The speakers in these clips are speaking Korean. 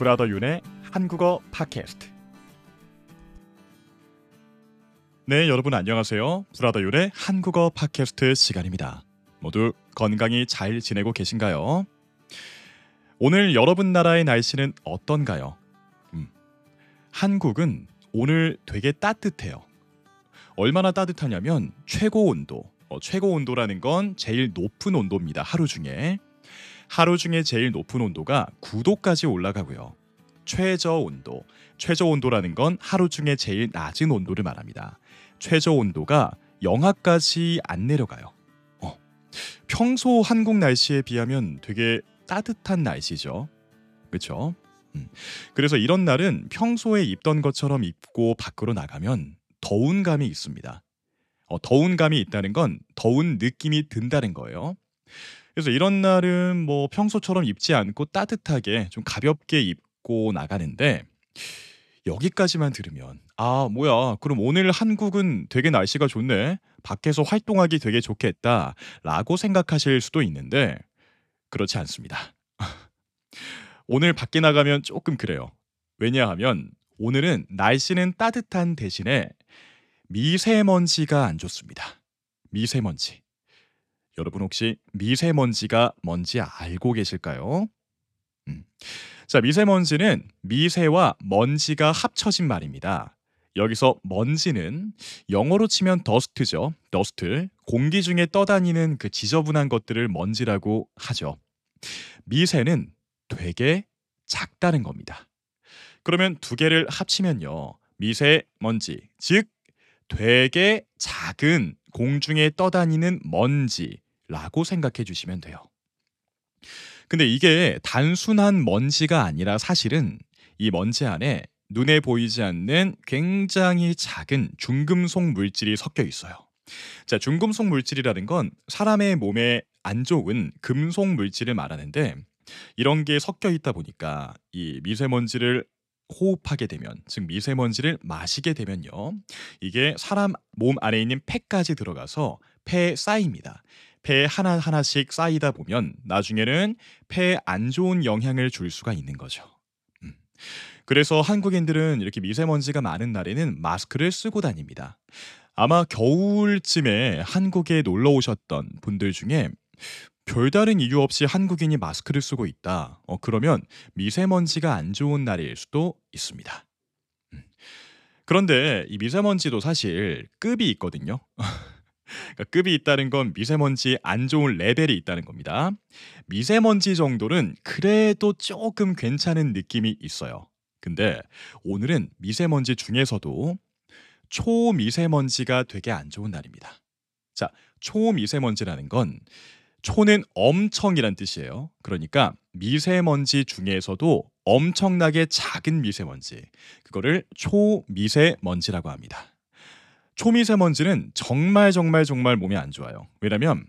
브라더 윤의 한국어 팟캐스트. 네, 여러분 안녕하세요. 브라더 윤의 한국어 팟캐스트 시간입니다. 모두 건강히 잘 지내고 계신가요? 오늘 여러분 나라의 날씨는 어떤가요? 음, 한국은 오늘 되게 따뜻해요. 얼마나 따뜻하냐면 최고 온도, 어, 최고 온도라는 건 제일 높은 온도입니다. 하루 중에. 하루 중에 제일 높은 온도가 9도까지 올라가고요. 최저 온도, 최저 온도라는 건 하루 중에 제일 낮은 온도를 말합니다. 최저 온도가 영하까지 안 내려가요. 어, 평소 한국 날씨에 비하면 되게 따뜻한 날씨죠. 그렇죠? 음. 그래서 이런 날은 평소에 입던 것처럼 입고 밖으로 나가면 더운 감이 있습니다. 어, 더운 감이 있다는 건 더운 느낌이 든다는 거예요. 그래서 이런 날은 뭐 평소처럼 입지 않고 따뜻하게 좀 가볍게 입고 나가는데 여기까지만 들으면 아 뭐야 그럼 오늘 한국은 되게 날씨가 좋네 밖에서 활동하기 되게 좋겠다 라고 생각하실 수도 있는데 그렇지 않습니다. 오늘 밖에 나가면 조금 그래요. 왜냐하면 오늘은 날씨는 따뜻한 대신에 미세먼지가 안 좋습니다. 미세먼지. 여러분 혹시 미세먼지가 뭔지 알고 계실까요? 음. 자, 미세먼지는 미세와 먼지가 합쳐진 말입니다. 여기서 먼지는 영어로 치면 더스트죠. 더스트. 공기 중에 떠다니는 그 지저분한 것들을 먼지라고 하죠. 미세는 되게 작다는 겁니다. 그러면 두 개를 합치면요. 미세 먼지, 즉 되게 작은 공중에 떠다니는 먼지라고 생각해 주시면 돼요. 근데 이게 단순한 먼지가 아니라 사실은 이 먼지 안에 눈에 보이지 않는 굉장히 작은 중금속 물질이 섞여 있어요. 자, 중금속 물질이라는 건 사람의 몸에 안 좋은 금속 물질을 말하는데 이런 게 섞여 있다 보니까 이 미세먼지를 호흡하게 되면 즉 미세먼지를 마시게 되면요. 이게 사람 몸 안에 있는 폐까지 들어가서 폐에 쌓입니다. 폐에 하나하나씩 쌓이다 보면 나중에는 폐에 안 좋은 영향을 줄 수가 있는 거죠. 음. 그래서 한국인들은 이렇게 미세먼지가 많은 날에는 마스크를 쓰고 다닙니다. 아마 겨울쯤에 한국에 놀러 오셨던 분들 중에 별다른 이유 없이 한국인이 마스크를 쓰고 있다. 어, 그러면 미세먼지가 안 좋은 날일 수도 있습니다. 음. 그런데 이 미세먼지도 사실 급이 있거든요. 그러니까 급이 있다는 건 미세먼지 안 좋은 레벨이 있다는 겁니다. 미세먼지 정도는 그래도 조금 괜찮은 느낌이 있어요. 근데 오늘은 미세먼지 중에서도 초미세먼지가 되게 안 좋은 날입니다. 자, 초미세먼지라는 건 초는 엄청이란 뜻이에요. 그러니까 미세먼지 중에서도 엄청나게 작은 미세먼지. 그거를 초미세먼지라고 합니다. 초미세먼지는 정말 정말 정말 몸에 안 좋아요. 왜냐면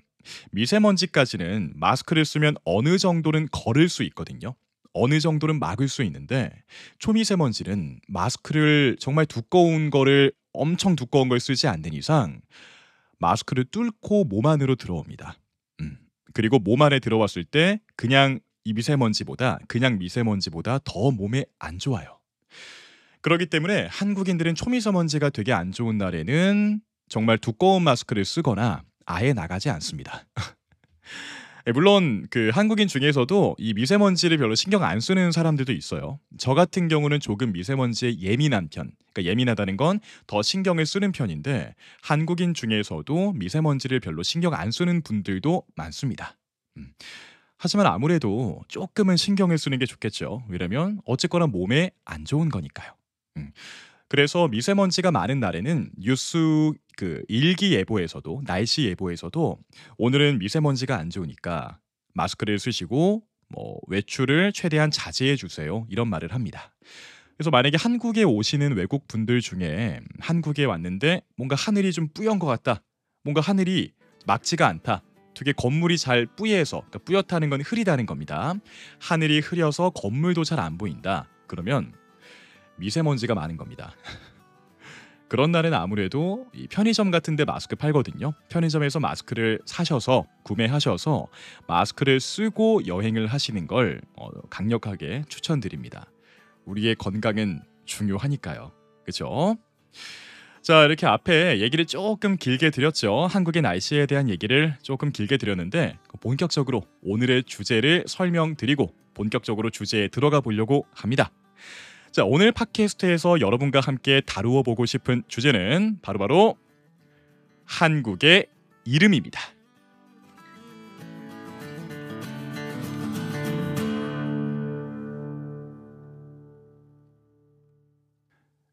미세먼지까지는 마스크를 쓰면 어느 정도는 걸을 수 있거든요. 어느 정도는 막을 수 있는데 초미세먼지는 마스크를 정말 두꺼운 거를 엄청 두꺼운 걸 쓰지 않는 이상 마스크를 뚫고 몸 안으로 들어옵니다. 음. 그리고 몸 안에 들어왔을 때 그냥 이 미세먼지보다 그냥 미세먼지보다 더 몸에 안 좋아요. 그렇기 때문에 한국인들은 초미세먼지가 되게 안 좋은 날에는 정말 두꺼운 마스크를 쓰거나 아예 나가지 않습니다. 예, 물론 그 한국인 중에서도 이 미세먼지를 별로 신경 안 쓰는 사람들도 있어요. 저 같은 경우는 조금 미세먼지에 예민한 편. 그러니까 예민하다는 건 더 신경을 쓰는 편인데 한국인 중에서도 미세먼지를 별로 신경 안 쓰는 분들도 많습니다. 음. 하지만 아무래도 조금은 신경을 쓰는 게 좋겠죠. 왜냐면 어쨌거나 몸에 안 좋은 거니까요. 음. 그래서 미세먼지가 많은 날에는 뉴스 그 일기 예보에서도 날씨 예보에서도 오늘은 미세먼지가 안 좋으니까 마스크를 쓰시고 뭐 외출을 최대한 자제해 주세요. 이런 말을 합니다. 그래서 만약에 한국에 오시는 외국 분들 중에 한국에 왔는데 뭔가 하늘이 좀 뿌연 것 같다. 뭔가 하늘이 맑지가 않다. 되게 건물이 잘 뿌예서 그러니까 뿌옇다는 건 흐리다는 겁니다. 하늘이 흐려서 건물도 잘 안 보인다. 그러면 미세먼지가 많은 겁니다. 그런 날엔 아무래도 편의점 같은 데 마스크 팔거든요. 편의점에서 마스크를 사셔서 구매하셔서 마스크를 쓰고 여행을 하시는 걸 어, 강력하게 추천드립니다. 우리의 건강은 중요하니까요. 그죠? 자, 이렇게 앞에 얘기를 조금 길게 드렸죠. 한국의 날씨에 대한 얘기를 조금 길게 드렸는데 본격적으로 오늘의 주제를 설명드리고 본격적으로 주제에 들어가 보려고 합니다. 자, 오늘 팟캐스트에서 여러분과 함께 다루어 보고 싶은 주제는 바로 바로 한국의 이름입니다.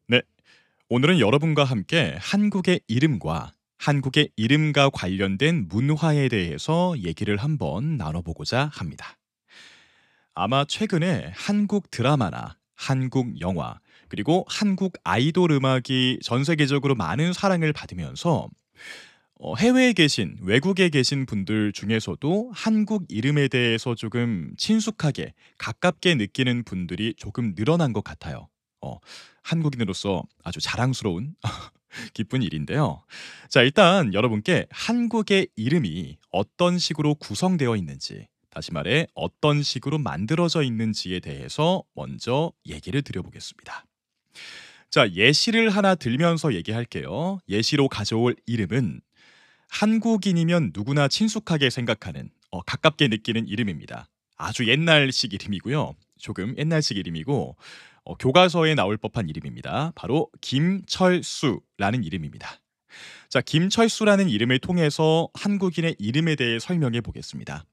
네. 오늘은 여러분과 함께 한국의 이름과 한국의 이름과 관련된 문화에 대해서 얘기를 한번 나눠보고자 합니다. 아마 최근에 한국 드라마나 한국 영화 그리고 한국 아이돌 음악이 전 세계적으로 많은 사랑을 받으면서 어, 해외에 계신 외국에 계신 분들 중에서도 한국 이름에 대해서 조금 친숙하게 가깝게 느끼는 분들이 조금 늘어난 것 같아요. 어, 한국인으로서 아주 자랑스러운 기쁜 일인데요. 자, 일단 여러분께 한국의 이름이 어떤 식으로 구성되어 있는지, 다시 말해 어떤 식으로 만들어져 있는지에 대해서 먼저 얘기를 드려보겠습니다. 자, 예시를 하나 들면서 얘기할게요. 예시로 가져올 이름은 한국인이면 누구나 친숙하게 생각하는 어, 가깝게 느끼는 이름입니다. 아주 옛날식 이름이고요. 조금 옛날식 이름이고 어, 교과서에 나올 법한 이름입니다. 바로 김철수라는 이름입니다. 자, 김철수라는 이름을 통해서 한국인의 이름에 대해 설명해 보겠습니다.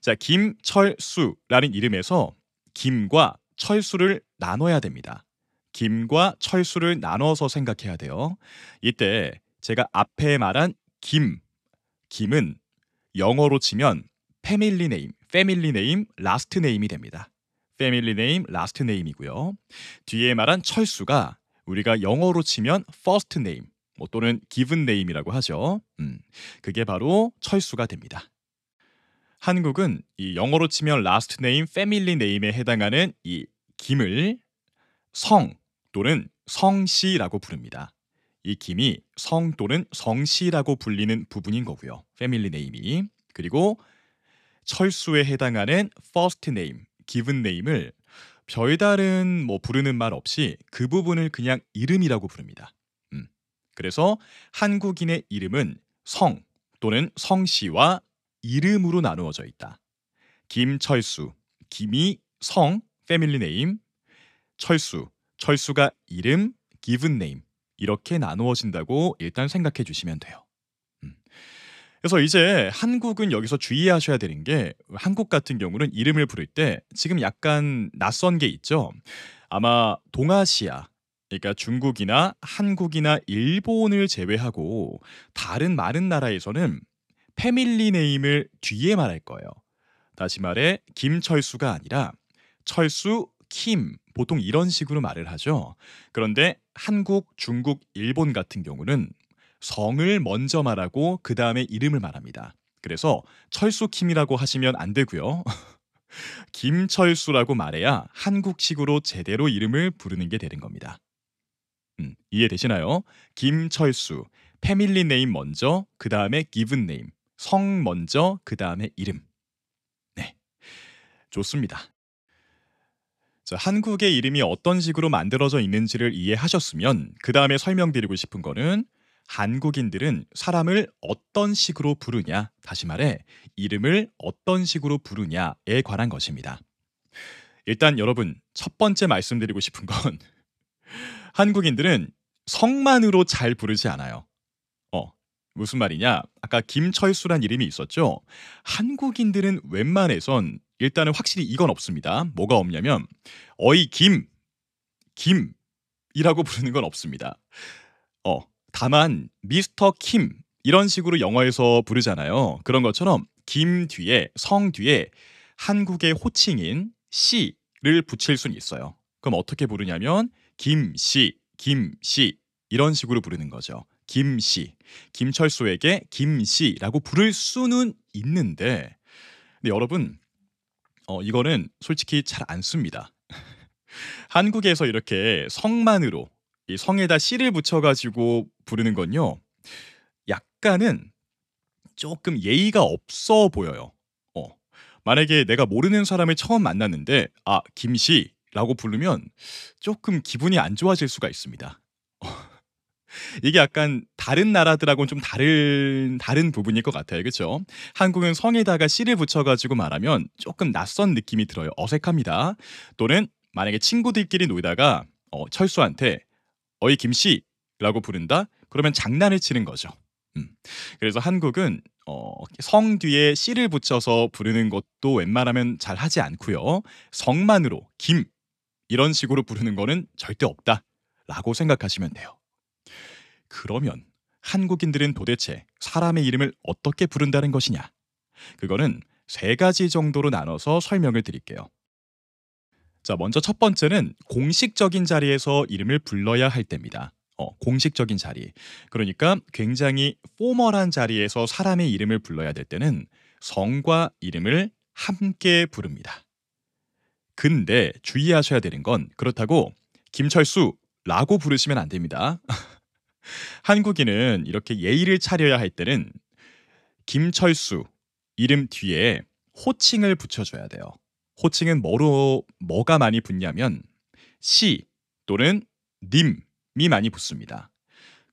자, 김철수라는 이름에서 김과 철수를 나눠야 됩니다. 김과 철수를 나눠서 생각해야 돼요. 이때 제가 앞에 말한 김, 김은 영어로 치면 family name, family name, last name이 됩니다. family name, last name이고요. 뒤에 말한 철수가 우리가 영어로 치면 first name 뭐 또는 given name이라고 하죠. 음, 그게 바로 철수가 됩니다. 한국은 이 영어로 치면 last name, family name에 해당하는 이 김을 성 또는 성씨라고 부릅니다. 이 김이 성 또는 성씨라고 불리는 부분인 거고요. family name이. 그리고 철수에 해당하는 first name, given name을 별다른 뭐 부르는 말 없이 그 부분을 그냥 이름이라고 부릅니다. 음. 그래서 한국인의 이름은 성 또는 성씨와 이름으로 나누어져 있다. 김철수, 김이 성, family name, 철수, 철수가 이름, given name 이렇게 나누어진다고 일단 생각해 주시면 돼요. 음. 그래서 이제 한국은 여기서 주의하셔야 되는 게 한국 같은 경우는 이름을 부를 때 지금 약간 낯선 게 있죠. 아마 동아시아 그러니까 중국이나 한국이나 일본을 제외하고 다른 많은 나라에서는 패밀리 네임을 뒤에 말할 거예요. 다시 말해 김철수가 아니라 철수 킴 보통 이런 식으로 말을 하죠. 그런데 한국, 중국, 일본 같은 경우는 성을 먼저 말하고 그 다음에 이름을 말합니다. 그래서 철수킴이라고 하시면 안 되고요. 김철수라고 말해야 한국식으로 제대로 이름을 부르는 게 되는 겁니다. 음, 이해되시나요? 김철수, family name 먼저, 그 다음에 given name, 성 먼저, 그 다음에 이름. 네, 좋습니다. 자, 한국의 이름이 어떤 식으로 만들어져 있는지를 이해하셨으면 그 다음에 설명드리고 싶은 거는 한국인들은 사람을 어떤 식으로 부르냐, 다시 말해 이름을 어떤 식으로 부르냐에 관한 것입니다. 일단 여러분 첫 번째 말씀드리고 싶은 건 한국인들은 성만으로 잘 부르지 않아요. 어, 무슨 말이냐? 아까 김철수란 이름이 있었죠. 한국인들은 웬만해선 일단은 확실히 이건 없습니다. 뭐가 없냐면 어이 김 김이라고 부르는 건 없습니다. 어, 다만 미스터 킴 이런 식으로 영어에서 부르잖아요. 그런 것처럼 김 뒤에 성 뒤에 한국의 호칭인 씨를 붙일 수는 있어요. 그럼 어떻게 부르냐면 김씨, 김씨 이런 식으로 부르는 거죠. 김씨, 김철수에게 김씨라고 부를 수는 있는데 근데 여러분 어, 이거는 솔직히 잘 안 씁니다. 한국에서 이렇게 성만으로 이 성에다 씨를 붙여가지고 부르는 건요. 약간은 조금 예의가 없어 보여요. 어. 만약에 내가 모르는 사람을 처음 만났는데 아 김씨 라고 부르면 조금 기분이 안 좋아질 수가 있습니다. 이게 약간 다른 나라들하고는 좀 다른 다른 부분일 것 같아요. 그렇죠? 한국은 성에다가 씨를 붙여 가지고 말하면 조금 낯선 느낌이 들어요. 어색합니다. 또는 만약에 친구들끼리 놀다가 어, 철수한테 어이 김씨라고 부른다? 그러면 장난을 치는 거죠. 음. 그래서 한국은 어, 성 뒤에 씨를 붙여서 부르는 것도 웬만하면 잘 하지 않고요. 성만으로 김 이런 식으로 부르는 거는 절대 없다라고 생각하시면 돼요. 그러면 한국인들은 도대체 사람의 이름을 어떻게 부른다는 것이냐? 그거는 세 가지 정도로 나눠서 설명을 드릴게요. 자, 먼저 첫 번째는 공식적인 자리에서 이름을 불러야 할 때입니다. 어, 공식적인 자리. 그러니까 굉장히 포멀한 자리에서 사람의 이름을 불러야 될 때는 성과 이름을 함께 부릅니다. 근데 주의하셔야 되는 건 그렇다고 김철수라고 부르시면 안 됩니다. 한국인은 이렇게 예의를 차려야 할 때는 김철수 이름 뒤에 호칭을 붙여줘야 돼요. 호칭은 뭐로 뭐가 많이 붙냐면 씨 또는 님이 많이 붙습니다.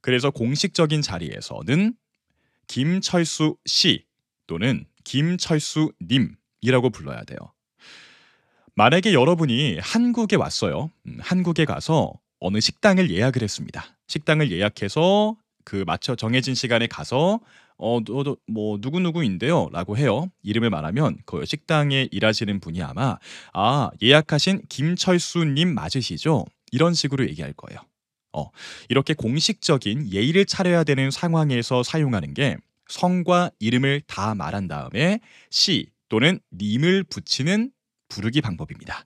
그래서 공식적인 자리에서는 김철수 씨 또는 김철수 님이라고 불러야 돼요. 만약에 여러분이 한국에 왔어요. 음, 한국에 가서 어느 식당을 예약을 했습니다. 식당을 예약해서 그 맞춰 정해진 시간에 가서 어, 너, 뭐 누구누구인데요 라고 해요. 이름을 말하면 그 식당에 일하시는 분이 아마 아, 예약하신 김철수 님 맞으시죠? 이런 식으로 얘기할 거예요. 어, 이렇게 공식적인 예의를 차려야 되는 상황에서 사용하는 게 성과 이름을 다 말한 다음에 시 또는 님을 붙이는 부르기 방법입니다.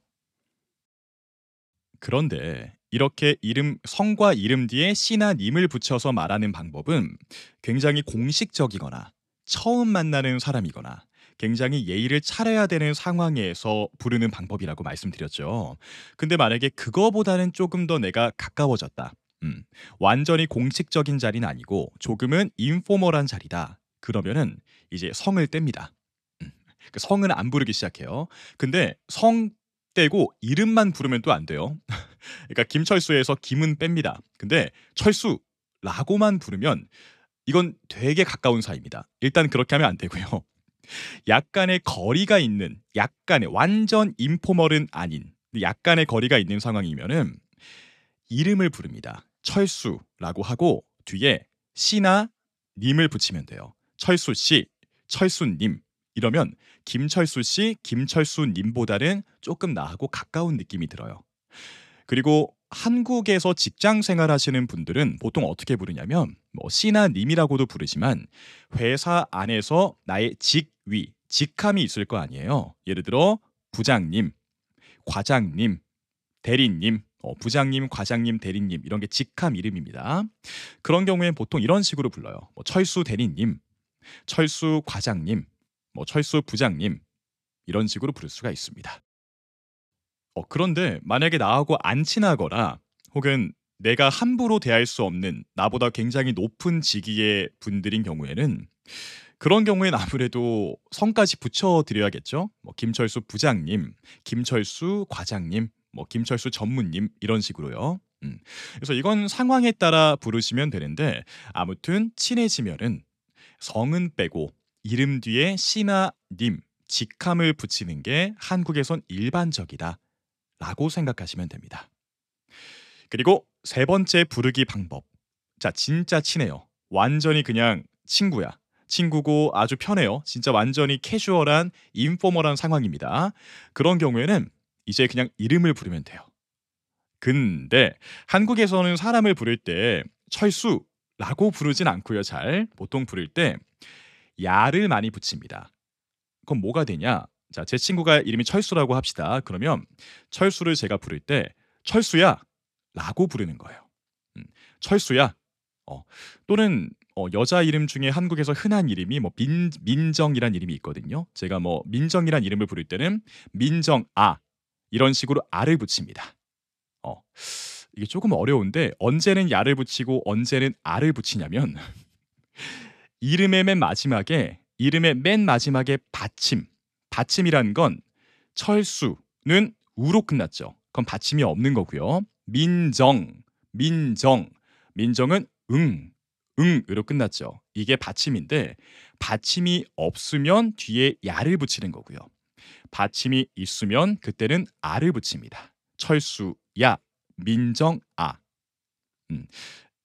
그런데 이렇게 이름 성과 이름 뒤에 씨나 님을 붙여서 말하는 방법은 굉장히 공식적이거나 처음 만나는 사람이거나 굉장히 예의를 차려야 되는 상황에서 부르는 방법이라고 말씀드렸죠. 근데 만약에 그거보다는 조금 더 내가 가까워졌다. 음, 완전히 공식적인 자리는 아니고 조금은 인포멀한 자리다. 그러면은 이제 성을 뗍니다. 음, 그 성은 안 부르기 시작해요. 근데 성 떼고 이름만 부르면 또 안 돼요. 그러니까 김철수에서 김은 뺍니다. 근데 철수라고만 부르면 이건 되게 가까운 사이입니다. 일단 그렇게 하면 안 되고요. 약간의 거리가 있는 약간의 완전 인포멀은 아닌 약간의 거리가 있는 상황이면은 이름을 부릅니다. 철수라고 하고 뒤에 씨나 님을 붙이면 돼요. 철수 씨, 철수님 이러면 김철수 씨, 김철수 님보다는 조금 나하고 가까운 느낌이 들어요. 그리고 한국에서 직장 생활하시는 분들은 보통 어떻게 부르냐면 뭐 씨나 님이라고도 부르지만 회사 안에서 나의 직위, 직함이 있을 거 아니에요. 예를 들어 부장님, 과장님, 대리님, 어, 부장님, 과장님, 대리님 이런 게 직함 이름입니다. 그런 경우엔 보통 이런 식으로 불러요. 뭐 철수 대리님, 철수 과장님, 뭐 철수 부장님 이런 식으로 부를 수가 있습니다. 어, 그런데 만약에 나하고 안 친하거나 혹은 내가 함부로 대할 수 없는 나보다 굉장히 높은 직위의 분들인 경우에는 그런 경우엔 아무래도 성까지 붙여드려야겠죠. 뭐 김철수 부장님, 김철수 과장님, 뭐 김철수 전무님 이런 식으로요. 음. 그래서 이건 상황에 따라 부르시면 되는데 아무튼 친해지면은 성은 빼고 이름 뒤에 씨나 님, 직함을 붙이는 게 한국에선 일반적이다. 라고 생각하시면 됩니다. 그리고 세 번째 부르기 방법. 자, 진짜 친해요. 완전히 그냥 친구야. 친구고 아주 편해요. 진짜 완전히 캐주얼한 인포멀한 상황입니다. 그런 경우에는 이제 그냥 이름을 부르면 돼요. 근데 한국에서는 사람을 부를 때 철수라고 부르진 않고요. 잘 보통 부를 때 야를 많이 붙입니다. 그럼 뭐가 되냐? 자, 제 친구가 이름이 철수라고 합시다. 그러면 철수를 제가 부를 때 철수야 라고 부르는 거예요. 음, 철수야. 어, 또는 어, 여자 이름 중에 한국에서 흔한 이름이 뭐 민, 민정이란 이름이 있거든요. 제가 뭐 민정이란 이름을 부를 때는 민정아 이런 식으로 아를 붙입니다. 어, 이게 조금 어려운데 언제는 야를 붙이고 언제는 아를 붙이냐면 이름의 맨 마지막에 이름의 맨 마지막에 받침 받침이라는 건 철수는 우로 끝났죠. 그럼 받침이 없는 거고요. 민정, 민정, 민정은 응, 응으로 끝났죠. 이게 받침인데 받침이 없으면 뒤에 야를 붙이는 거고요. 받침이 있으면 그때는 아를 붙입니다. 철수, 야, 민정, 아. 음,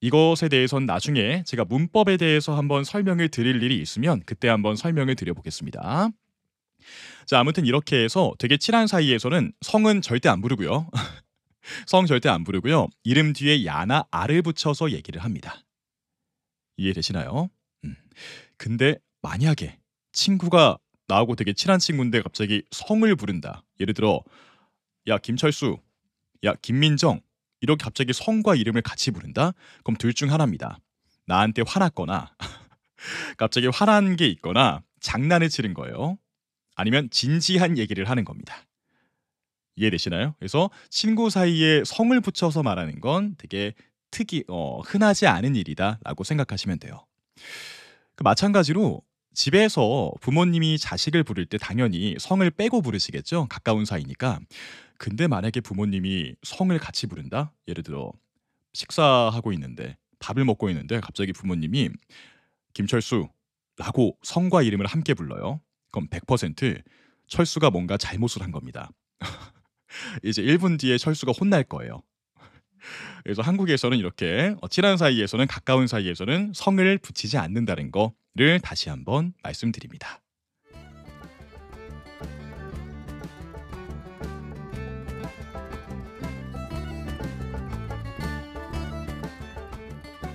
이것에 대해서는 나중에 제가 문법에 대해서 한번 설명을 드릴 일이 있으면 그때 한번 설명을 드려보겠습니다. 자, 아무튼 이렇게 해서 되게 친한 사이에서는 성은 절대 안 부르고요. 성 절대 안 부르고요. 이름 뒤에 야나 아를 붙여서 얘기를 합니다. 이해되시나요? 음. 근데 만약에 친구가 나하고 되게 친한 친구인데 갑자기 성을 부른다. 예를 들어 야 김철수, 야 김민정 이렇게 갑자기 성과 이름을 같이 부른다? 그럼 둘 중 하나입니다. 나한테 화났거나 갑자기 화난 게 있거나 장난을 치는 거예요. 아니면 진지한 얘기를 하는 겁니다. 이해되시나요? 그래서 친구 사이에 성을 붙여서 말하는 건 되게 특이 어, 흔하지 않은 일이다라고 생각하시면 돼요. 그 마찬가지로 집에서 부모님이 자식을 부를 때 당연히 성을 빼고 부르시겠죠. 가까운 사이니까. 근데 만약에 부모님이 성을 같이 부른다? 예를 들어 식사하고 있는데 밥을 먹고 있는데 갑자기 부모님이 김철수라고 성과 이름을 함께 불러요. 그럼 100% 철수가 뭔가 잘못을 한 겁니다. 이제 1분 뒤에 철수가 혼날 거예요. 그래서 한국에서는 이렇게 어, 친한 사이에서는 가까운 사이에서는 성을 붙이지 않는다는 거를 다시 한번 말씀드립니다.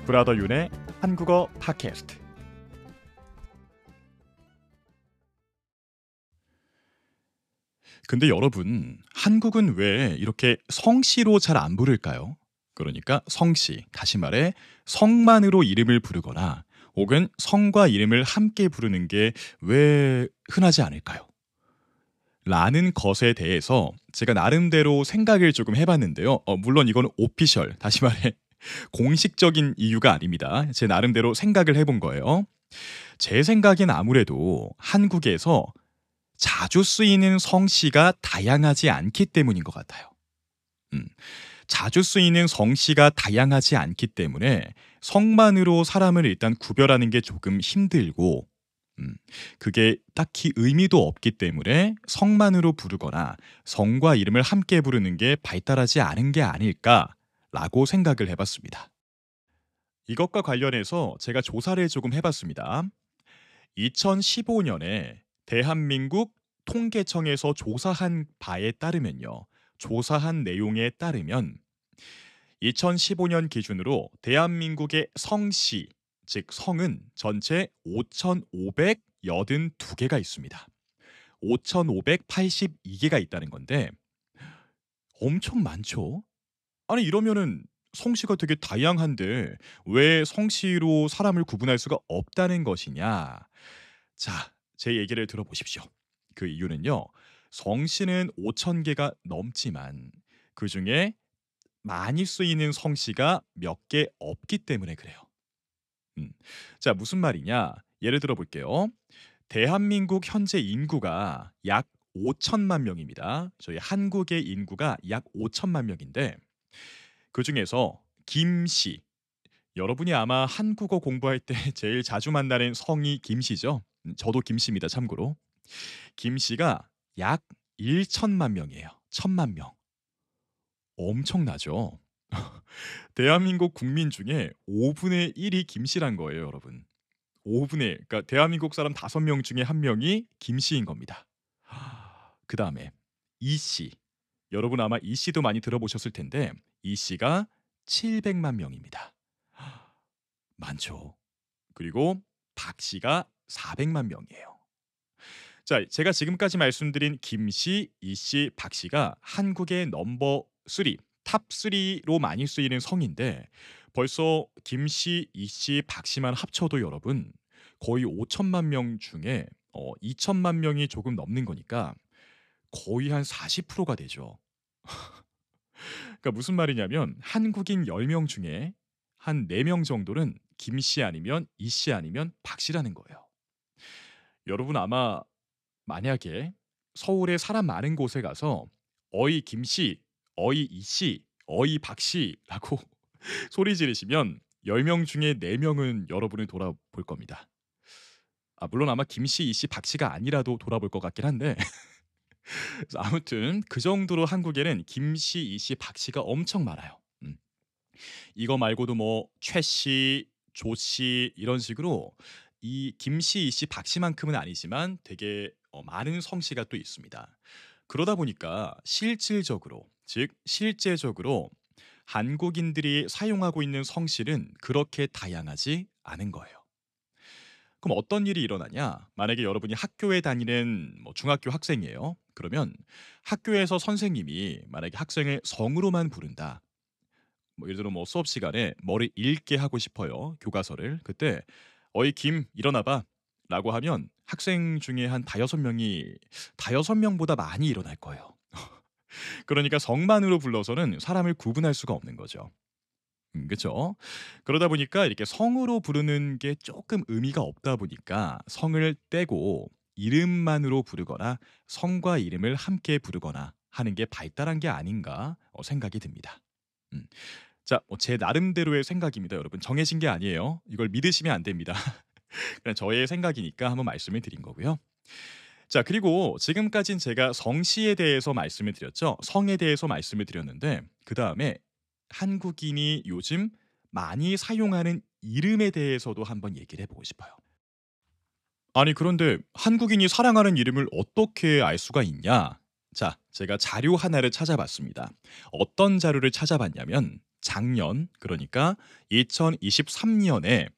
브라더 윤의 한국어 팟캐스트 근데 여러분, 한국은 왜 이렇게 성씨로 잘 안 부를까요? 그러니까 성씨, 다시 말해 성만으로 이름을 부르거나 혹은 성과 이름을 함께 부르는 게 왜 흔하지 않을까요? 라는 것에 대해서 제가 나름대로 생각을 조금 해봤는데요. 어, 물론 이거는 오피셜, 다시 말해 공식적인 이유가 아닙니다. 제 나름대로 생각을 해본 거예요. 제 생각엔 아무래도 한국에서 자주 쓰이는 성씨가 다양하지 않기 때문인 것 같아요. 음, 자주 쓰이는 성씨가 다양하지 않기 때문에 성만으로 사람을 일단 구별하는 게 조금 힘들고 음, 그게 딱히 의미도 없기 때문에 성만으로 부르거나 성과 이름을 함께 부르는 게 발달하지 않은 게 아닐까 라고 생각을 해봤습니다. 이것과 관련해서 제가 조사를 조금 해봤습니다. 2015년에 대한민국 통계청에서 조사한 바에 따르면요. 조사한 내용에 따르면 2015년 기준으로 대한민국의 성씨, 즉 성은 전체 5,582개가 있습니다. 5,582개가 있다는 건데 엄청 많죠? 아니 이러면은 성씨가 되게 다양한데 왜 성씨로 사람을 구분할 수가 없다는 것이냐? 자, 제 얘기를 들어보십시오. 그 이유는요. 성씨는 5천 개가 넘지만 그 중에 많이 쓰이는 성씨가 몇 개 없기 때문에 그래요. 음. 자, 무슨 말이냐? 예를 들어 볼게요. 대한민국 현재 인구가 약 5천만 명입니다. 저희 한국의 인구가 약 5천만 명인데 그 중에서 김씨 여러분이 아마 한국어 공부할 때 제일 자주 만나는 성이 김씨죠. 음, 저도 김씨입니다. 참고로 김씨가 약 1천만 명이에요. 천만 명. 엄청나죠. 대한민국 국민 중에 5분의 1이 김씨란 거예요, 여러분. 5분의 그러니까 대한민국 사람 5명 중에 한 명이 김씨인 겁니다. 그 다음에 이씨 여러분 아마 이 씨도 많이 들어보셨을 텐데 이 씨가 700만 명입니다. 많죠. 그리고 박 씨가 400만 명이에요. 자, 제가 지금까지 말씀드린 김 씨, 이 씨, 박 씨가 한국의 number 3, top 3로 많이 쓰이는 성인데 벌써 김 씨, 이 씨, 박 씨만 합쳐도 여러분 거의 5천만 명 중에 어, 2천만 명이 조금 넘는 거니까 거의 한 40%가 되죠. 그러니까 무슨 말이냐면 한국인 10명 중에 한 4명 정도는 김 씨 아니면 이 씨 아니면 박 씨라는 거예요. 여러분 아마 만약에 서울에 사람 많은 곳에 가서 어이 김 씨, 어이 이 씨, 어이 박 씨라고 소리 지르시면 10명 중에 4명은 여러분을 돌아볼 겁니다. 아, 물론 아마 김 씨, 이 씨, 박 씨가 아니라도 돌아볼 것 같긴 한데 그래서 아무튼 그 정도로 한국에는 김씨, 이씨, 박씨가 엄청 많아요. 음. 이거 말고도 뭐 최씨, 조씨 이런 식으로 이 김씨, 이씨, 박씨만큼은 아니지만 되게 어, 많은 성씨가 또 있습니다. 그러다 보니까 실질적으로 즉 실제적으로 한국인들이 사용하고 있는 성실은 그렇게 다양하지 않은 거예요. 그럼 어떤 일이 일어나냐? 만약에 여러분이 학교에 다니는 뭐 중학교 학생이에요. 그러면 학교에서 선생님이 만약에 학생을 성으로만 부른다. 뭐 예를 들어 뭐 수업 시간에 머리 읽게 하고 싶어요. 교과서를. 그때 어이 김 일어나 봐. 라고 하면 학생 중에 한 다여섯 명이 다여섯 명보다 많이 일어날 거예요. 그러니까 성만으로 불러서는 사람을 구분할 수가 없는 거죠. 음, 그렇죠. 그러다 보니까 이렇게 성으로 부르는 게 조금 의미가 없다 보니까 성을 떼고 이름만으로 부르거나 성과 이름을 함께 부르거나 하는 게 발달한 게 아닌가 어, 생각이 듭니다. 음. 자, 뭐 제 나름대로의 생각입니다, 여러분. 정해진 게 아니에요. 이걸 믿으시면 안 됩니다. 그냥 저의 생각이니까 한번 말씀을 드린 거고요. 자, 그리고 지금까진 제가 성씨에 대해서 말씀을 드렸죠. 성에 대해서 말씀을 드렸는데 그 다음에 한국인이 요즘 많이 사용하는 이름에 대해서도 한번 얘기를 해보고 싶어요. 아니 그런데 한국인이 사랑하는 이름을 어떻게 알 수가 있냐? 자, 제가 자료 하나를 찾아봤습니다. 어떤 자료를 찾아봤냐면 작년 그러니까 2023년에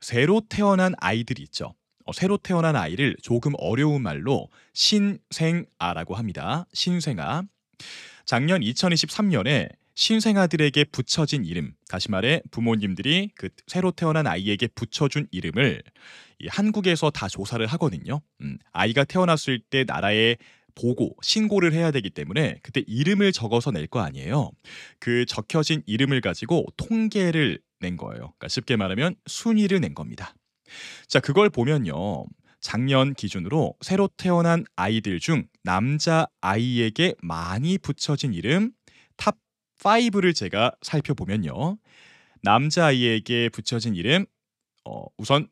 새로 태어난 아이들이 있죠. 어, 새로 태어난 아이를 조금 어려운 말로 신생아라고 합니다. 신생아. 작년 2023년에 신생아들에게 붙여진 이름, 다시 말해 부모님들이 그 새로 태어난 아이에게 붙여준 이름을 한국에서 다 조사를 하거든요. 음, 아이가 태어났을 때 나라에 보고 신고를 해야 되기 때문에 그때 이름을 적어서 낼 거 아니에요. 그 적혀진 이름을 가지고 통계를 낸 거예요. 그러니까 쉽게 말하면 순위를 낸 겁니다. 자, 그걸 보면요. 작년 기준으로 새로 태어난 아이들 중 남자 아이에게 많이 붙여진 이름 top 5를 제가 살펴보면요. 남자 아이에게 붙여진 이름 어, 우선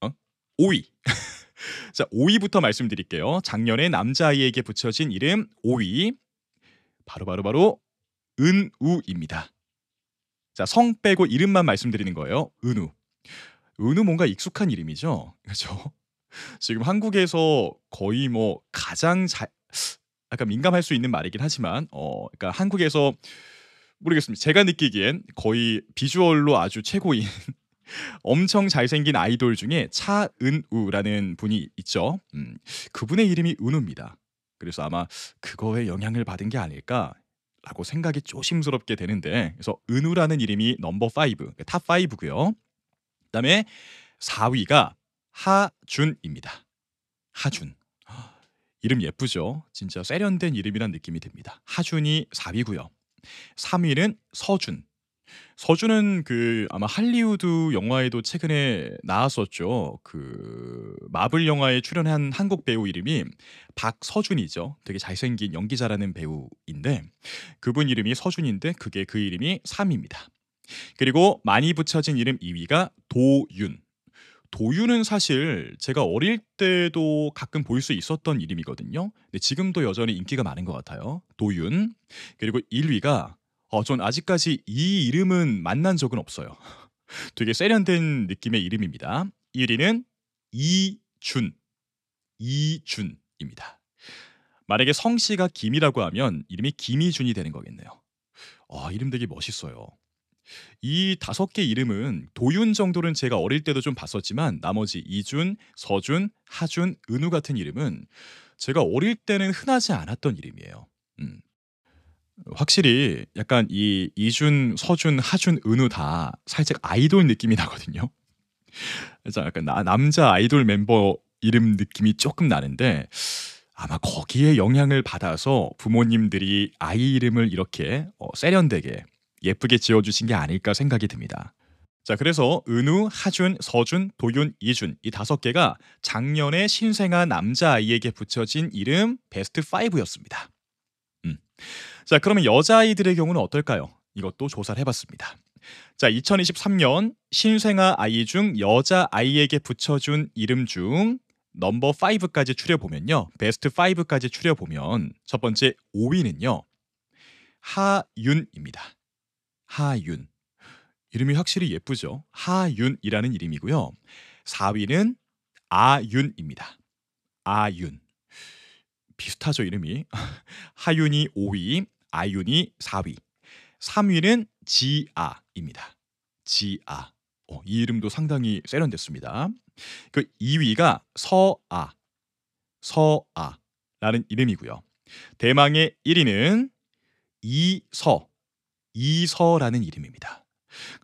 어? 5위. 자, 5위부터 말씀드릴게요. 작년에 남자아이에게 붙여진 이름 5위. 바로 바로 바로 은우입니다. 자, 성 빼고 이름만 말씀드리는 거예요. 은우. 은우 뭔가 익숙한 이름이죠. 그렇죠? 지금 한국에서 거의 뭐 가장 잘 약간 민감할 수 있는 말이긴 하지만 어 그러니까 한국에서 모르겠습니다. 제가 느끼기엔 거의 비주얼로 아주 최고인 엄청 잘생긴 아이돌 중에 차은우라는 분이 있죠. 음, 그분의 이름이 은우입니다. 그래서 아마 그거에 영향을 받은 게 아닐까 라고 생각이 조심스럽게 되는데 그래서 은우라는 이름이 number 5, 그러니까 top 5고요. 그다음에 4위가 하준입니다. 하준. 이름 예쁘죠? 진짜 세련된 이름이란 느낌이 듭니다. 하준이 4위고요. 3위는 서준. 서준은 그 아마 할리우드 영화에도 최근에 나왔었죠. 그 마블 영화에 출연한 한국 배우 이름이 박서준이죠. 되게 잘생긴 연기자라는 배우인데 그분 이름이 서준인데 그게 그 이름이 3위입니다. 그리고 많이 붙여진 이름 2위가 도윤. 도윤은 사실 제가 어릴 때도 가끔 볼 수 있었던 이름이거든요. 근데 지금도 여전히 인기가 많은 것 같아요. 도윤. 그리고 1위가 어, 전 아직까지 이 이름은 만난 적은 없어요. 되게 세련된 느낌의 이름입니다. 1위는 이준. 이준입니다. 만약에 성씨가 김이라고 하면 이름이 김이준이 되는 거겠네요. 아, 이름 되게 멋있어요. 이 다섯 개 이름은 도윤 정도는 제가 어릴 때도 좀 봤었지만 나머지 이준, 서준, 하준, 은우 같은 이름은 제가 어릴 때는 흔하지 않았던 이름이에요. 음. 확실히 약간 이 이준, 서준, 하준, 은우 다 살짝 아이돌 느낌이 나거든요. 그래서 약간 나, 남자 아이돌 멤버 이름 느낌이 조금 나는데 아마 거기에 영향을 받아서 부모님들이 아이 이름을 이렇게 어, 세련되게 예쁘게 지어주신 게 아닐까 생각이 듭니다. 자, 그래서 은우, 하준, 서준, 도윤, 이준 이 다섯 개가 작년에 신생아 남자 아이에게 붙여진 이름 베스트 5였습니다. 음. 자, 그러면 여자아이들의 경우는 어떨까요? 이것도 조사를 해봤습니다. 자, 2023년 신생아 아이 중 여자 아이에게 붙여준 이름 중 넘버 5까지 추려보면요. 베스트 5까지 추려보면 첫 번째 5위는요. 하윤입니다. 하윤. 이름이 확실히 예쁘죠. 하윤이라는 이름이고요. 4위는 아윤입니다. 아윤. 비슷하죠, 이름이. 하윤이 5위, 아윤이 4위. 3위는 지아입니다. 지아. 어, 이 이름도 상당히 세련됐습니다. 그 2위가 서아. 서아라는 이름이고요. 대망의 1위는 이서. 이서라는 이름입니다.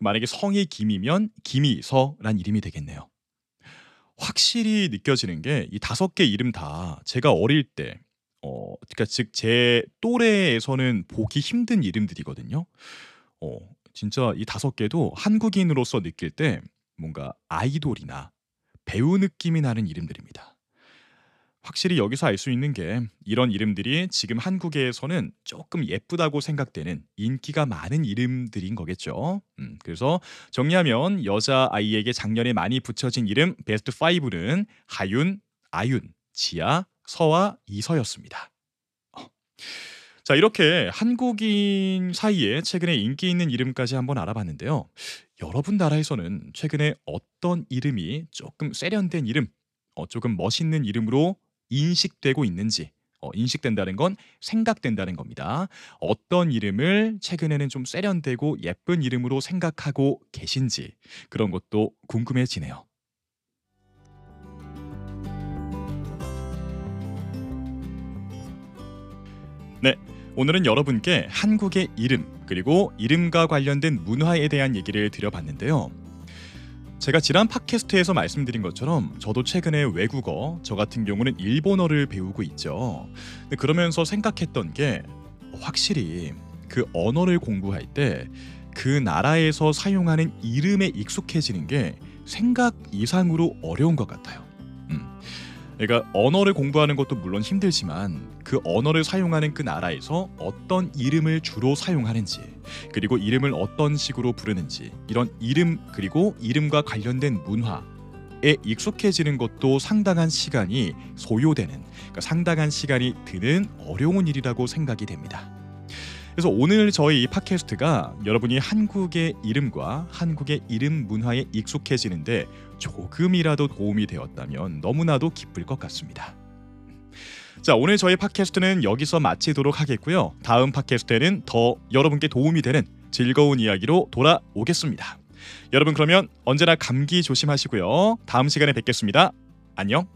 만약에 성이 김이면 김이서란 이름이 되겠네요. 확실히 느껴지는 게 이 다섯 개 이름 다 제가 어릴 때 어 그러니까 즉 제 또래에서는 보기 힘든 이름들이거든요. 어 진짜 이 다섯 개도 한국인으로서 느낄 때 뭔가 아이돌이나 배우 느낌이 나는 이름들입니다. 확실히 여기서 알 수 있는 게 이런 이름들이 지금 한국에서는 조금 예쁘다고 생각되는 인기가 많은 이름들인 거겠죠. 음, 그래서 정리하면 여자 아이에게 작년에 많이 붙여진 이름 베스트 5는 하윤, 아윤, 지아, 서와 이서였습니다. 어. 자 이렇게 한국인 사이에 최근에 인기 있는 이름까지 한번 알아봤는데요. 여러분 나라에서는 최근에 어떤 이름이 조금 세련된 이름, 어, 조금 멋있는 이름으로 인식되고 있는지 어, 인식된다는 건 생각된다는 겁니다. 어떤 이름을 최근에는 좀 세련되고 예쁜 이름으로 생각하고 계신지 그런 것도 궁금해지네요. 네, 오늘은 여러분께 한국의 이름 그리고 이름과 관련된 문화에 대한 얘기를 드려봤는데요. 제가 지난 팟캐스트에서 말씀드린 것처럼 저도 최근에 외국어, 저 같은 경우는 일본어를 배우고 있죠. 그러면서 생각했던 게 확실히 그 언어를 공부할 때 그 나라에서 사용하는 이름에 익숙해지는 게 생각 이상으로 어려운 것 같아요. 그러니까 언어를 공부하는 것도 물론 힘들지만 그 언어를 사용하는 그 나라에서 어떤 이름을 주로 사용하는지 그리고 이름을 어떤 식으로 부르는지 이런 이름 그리고 이름과 관련된 문화 에 익숙해지는 것도 상당한 시간이 소요되는 그러니까 상당한 시간이 드는 어려운 일이라고 생각이 됩니다. 그래서 오늘 저희 이 팟캐스트가 여러분이 한국의 이름과 한국의 이름 문화에 익숙해지는데 조금이라도 도움이 되었다면 너무나도 기쁠 것 같습니다. 자, 오늘 저희 팟캐스트는 여기서 마치도록 하겠고요. 다음 팟캐스트에는 더 여러분께 도움이 되는 즐거운 이야기로 돌아오겠습니다. 여러분 그러면 언제나 감기 조심하시고요. 다음 시간에 뵙겠습니다. 안녕.